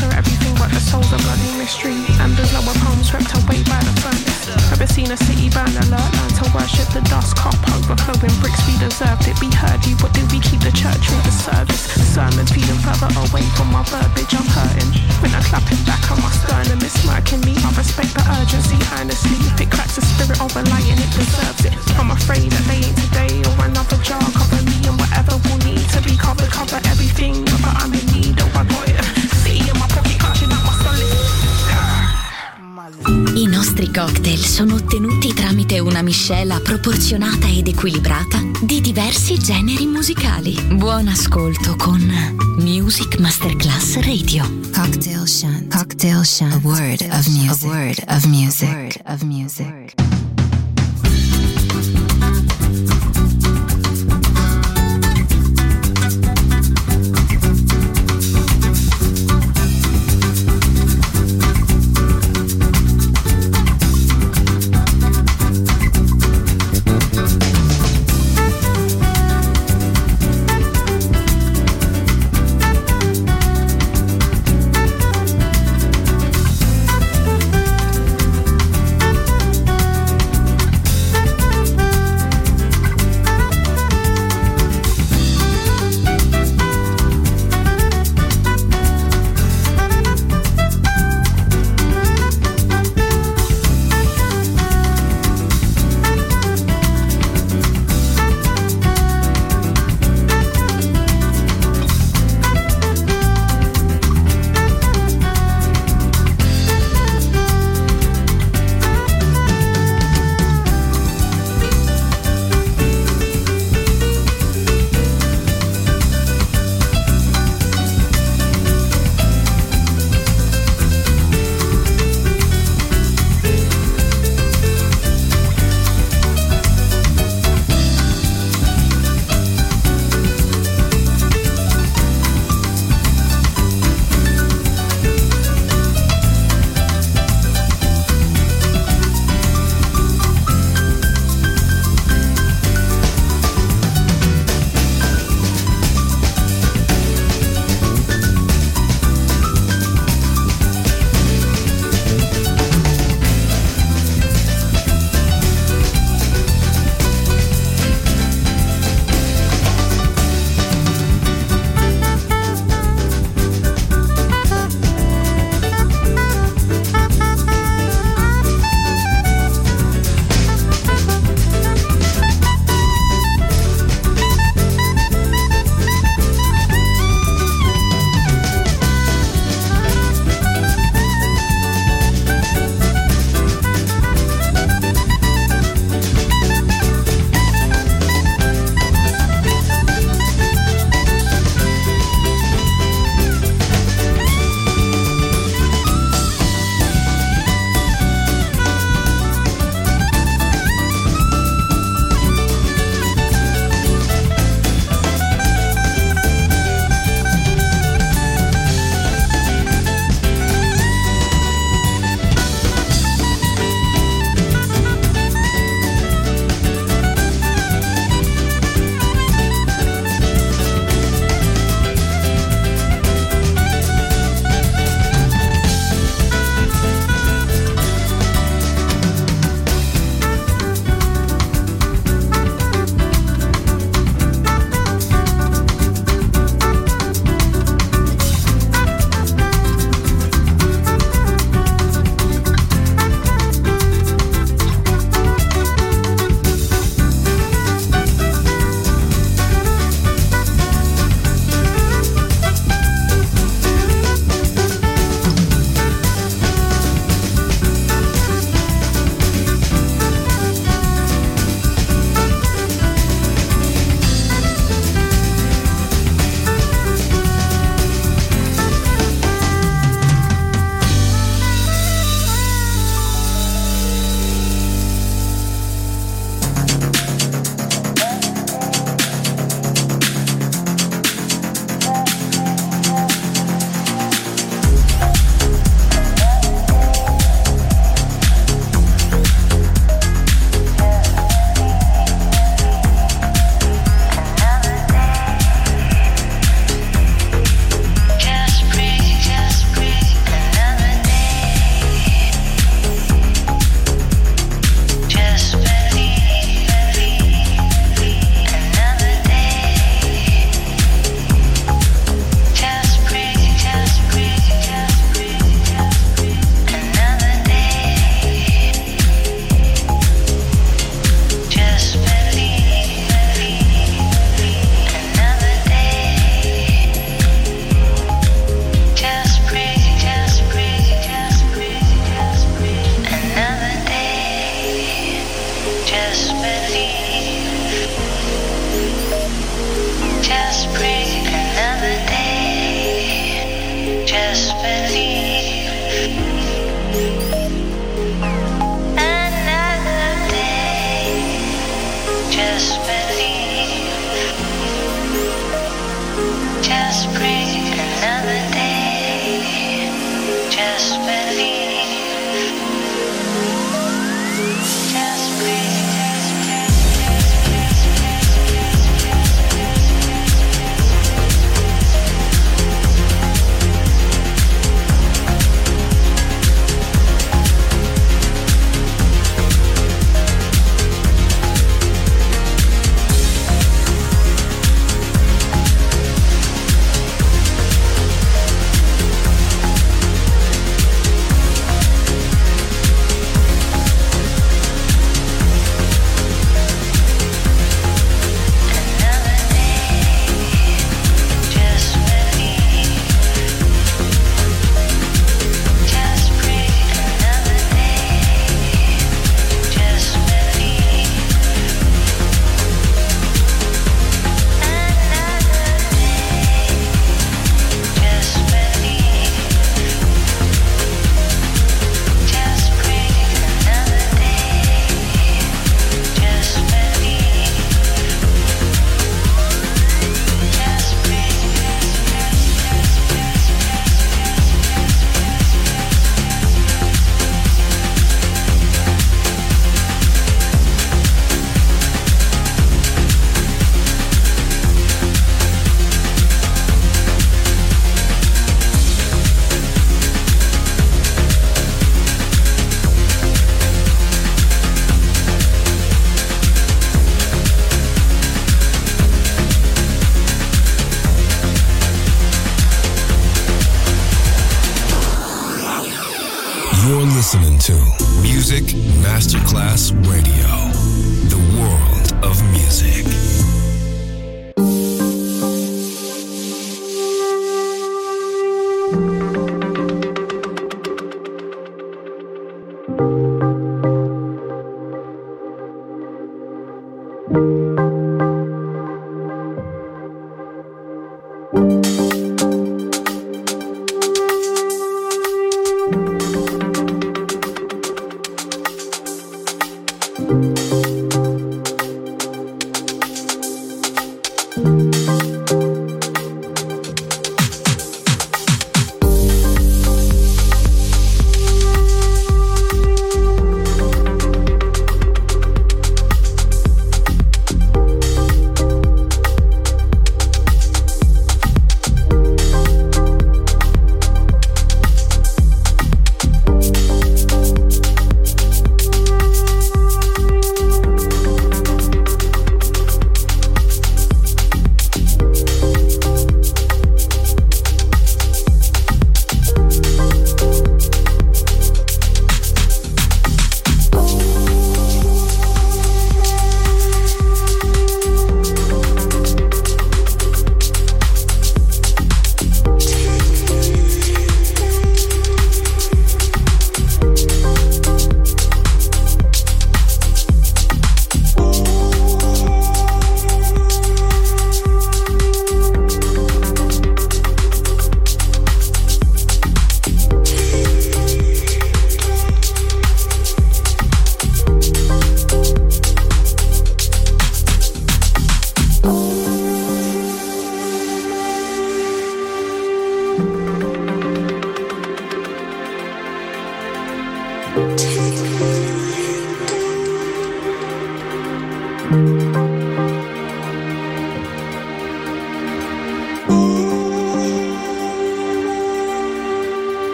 Or everything but the soul's a bloody mystery. Embers lower palms swept away by the furnace. Ever seen a city burn alert? Learn to worship the dust cup overflowing bricks. We deserved it. We heard you, but did we keep the church with the service? Sermons feeding further away from my verbiage. I'm hurting. When I clapping back on my sternum, it's smirking me. I respect the urgency, earnestly. If it cracks the spirit of a lion, it deserves it. I'm afraid that they ain't today or another jar cover me and whatever will need to be covered, cover everything. But I'm in need, I nostri cocktail sono ottenuti tramite una miscela proporzionata ed equilibrata di diversi generi musicali. Buon ascolto con Music Masterclass Radio. Cocktail Shant. Cocktail Shant. A word of music. A word of music. A word of music.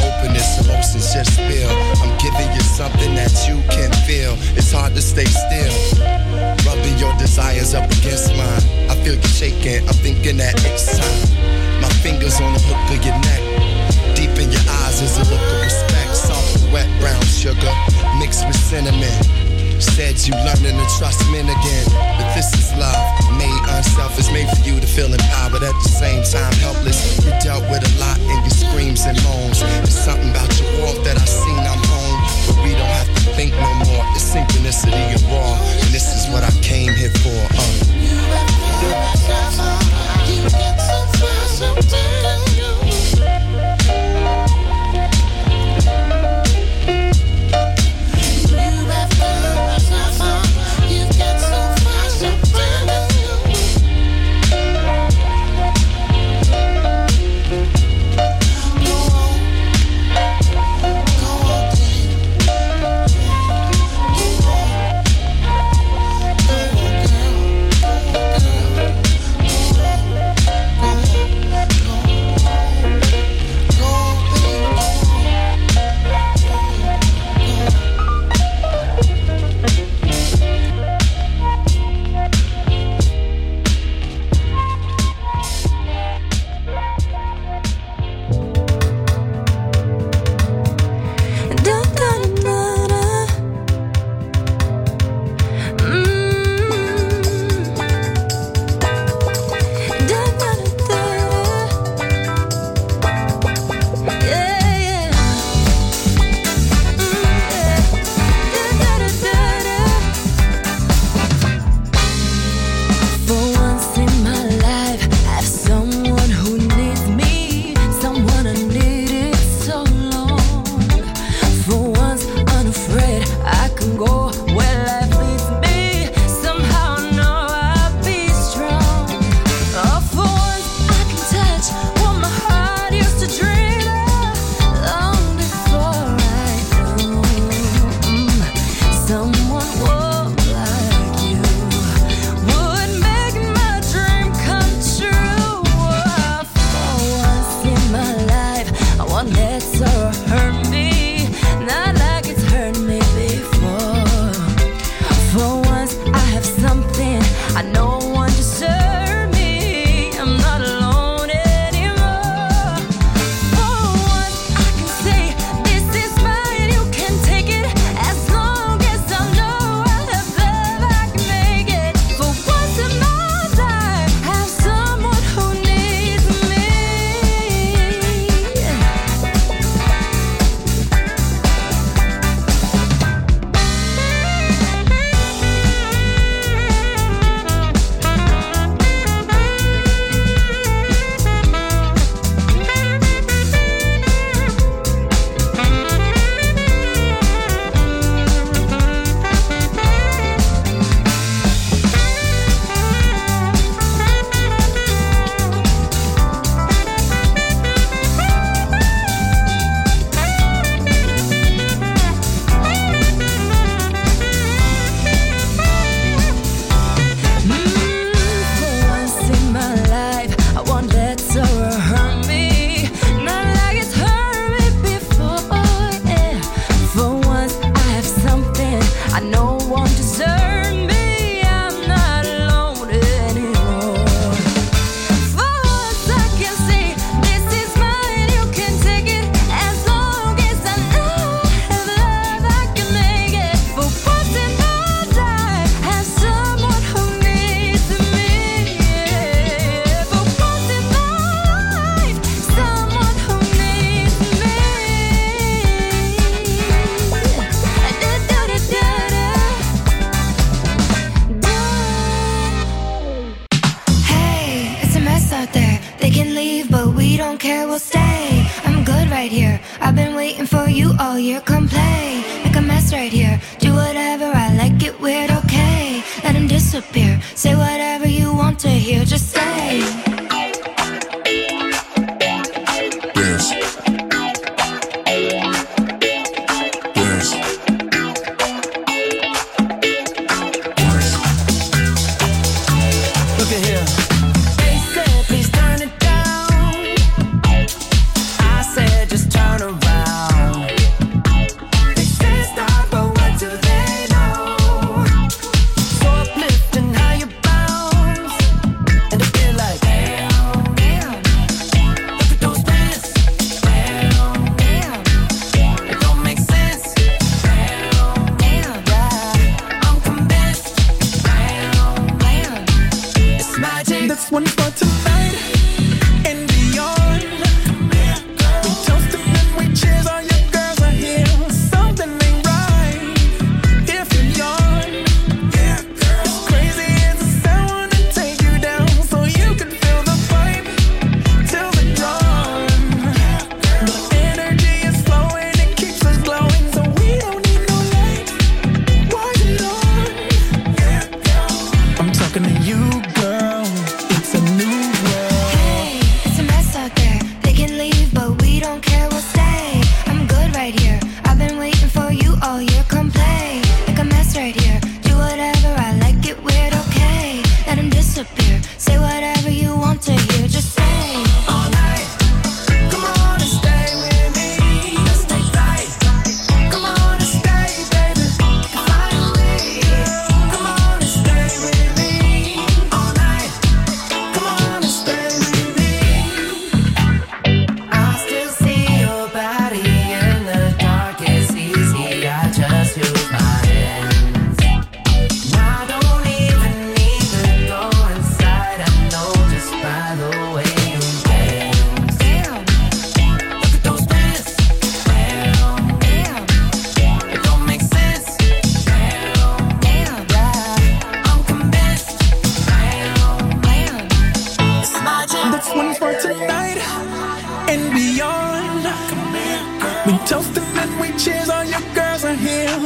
Openness. Emotions just spill. I'm giving you something that you can feel. It's hard to stay still. Rubbing your desires up against mine. I feel you shaking. I'm thinking that it's time. My fingers on the hook of your neck. Deep in your eyes is a look of respect. Soft, wet brown sugar mixed with cinnamon. Said you learning to trust men again. But this is love, made unselfish, made for you to feel empowered at the same time helpless. You dealt with a lot in your screams and moans. There's something about your walk that I seen I'm home. But we don't have to think no more. It's synchronicity and raw. And this is what I came here for. Uh. You get so far, so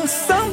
so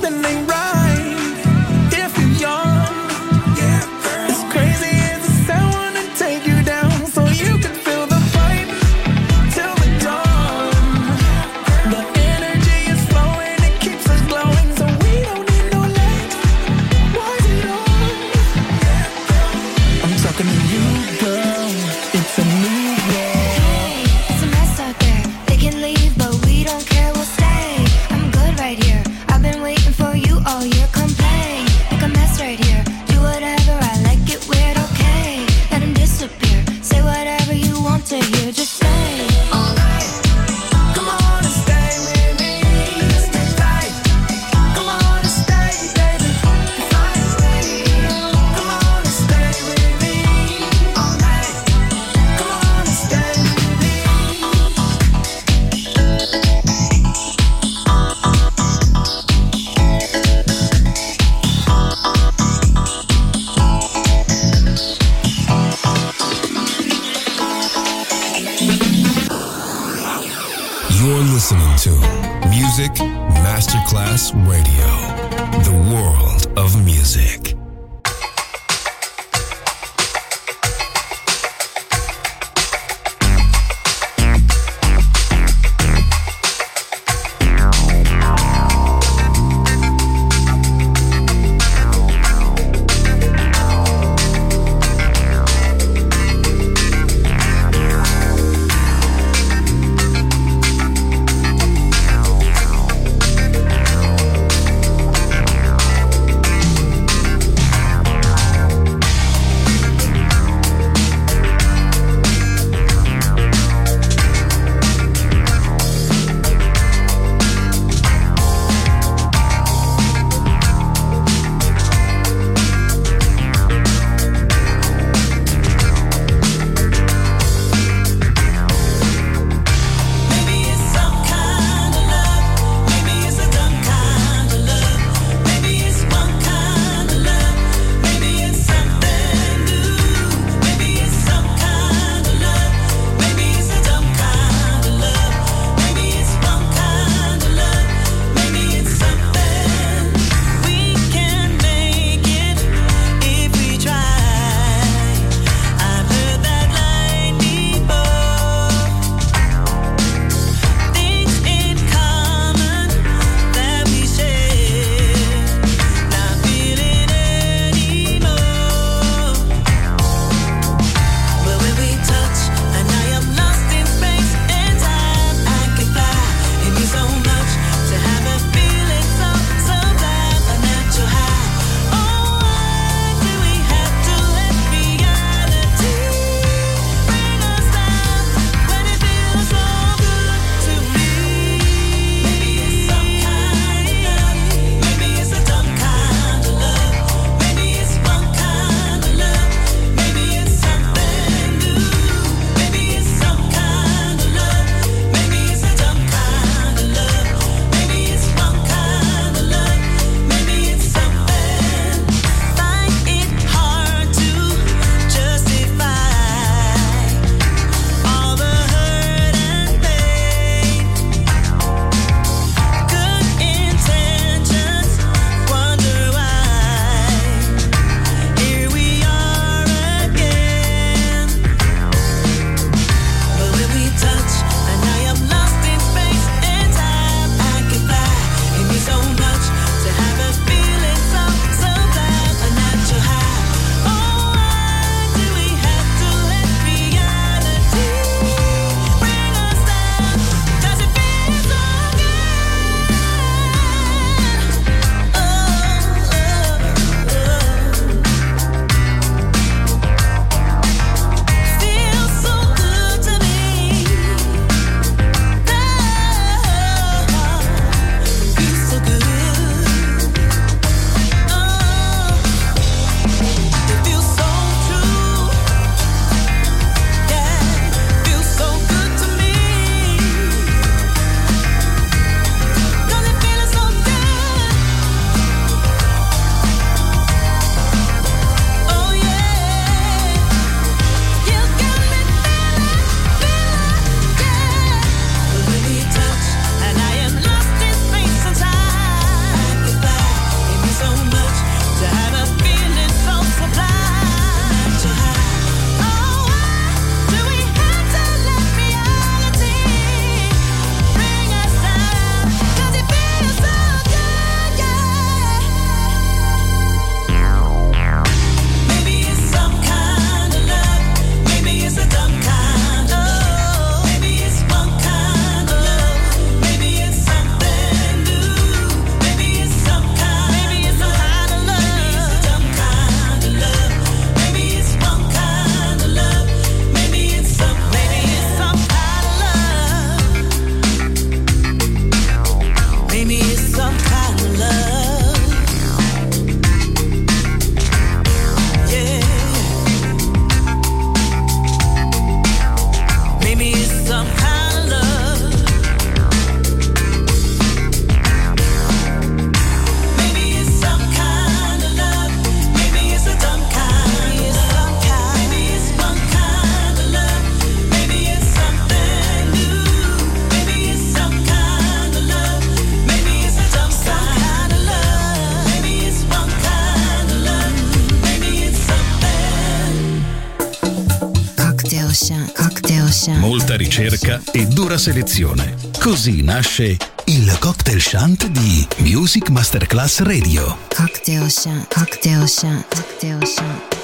selezione. Così nasce il cocktail shant di Music Masterclass Radio. Cocktail shant, cocktail shant, cocktail shant.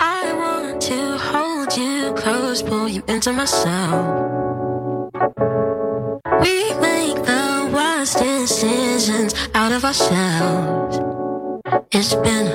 I want to hold you close, pull you into myself. We make the worst decisions out of ourselves. It's been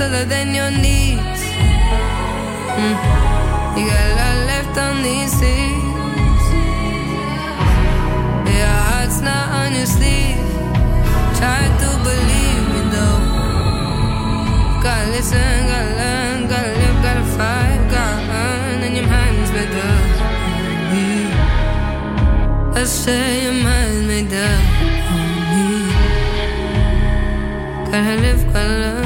other than your knees. Mm. You got a lot left on these seas. Your heart's not on your sleeve. Try to believe me though. Gotta listen, gotta learn, gotta live, gotta fight, gotta earn, and your mind's made up. Mm. I say your mind's made up on me. Gotta live, gotta learn.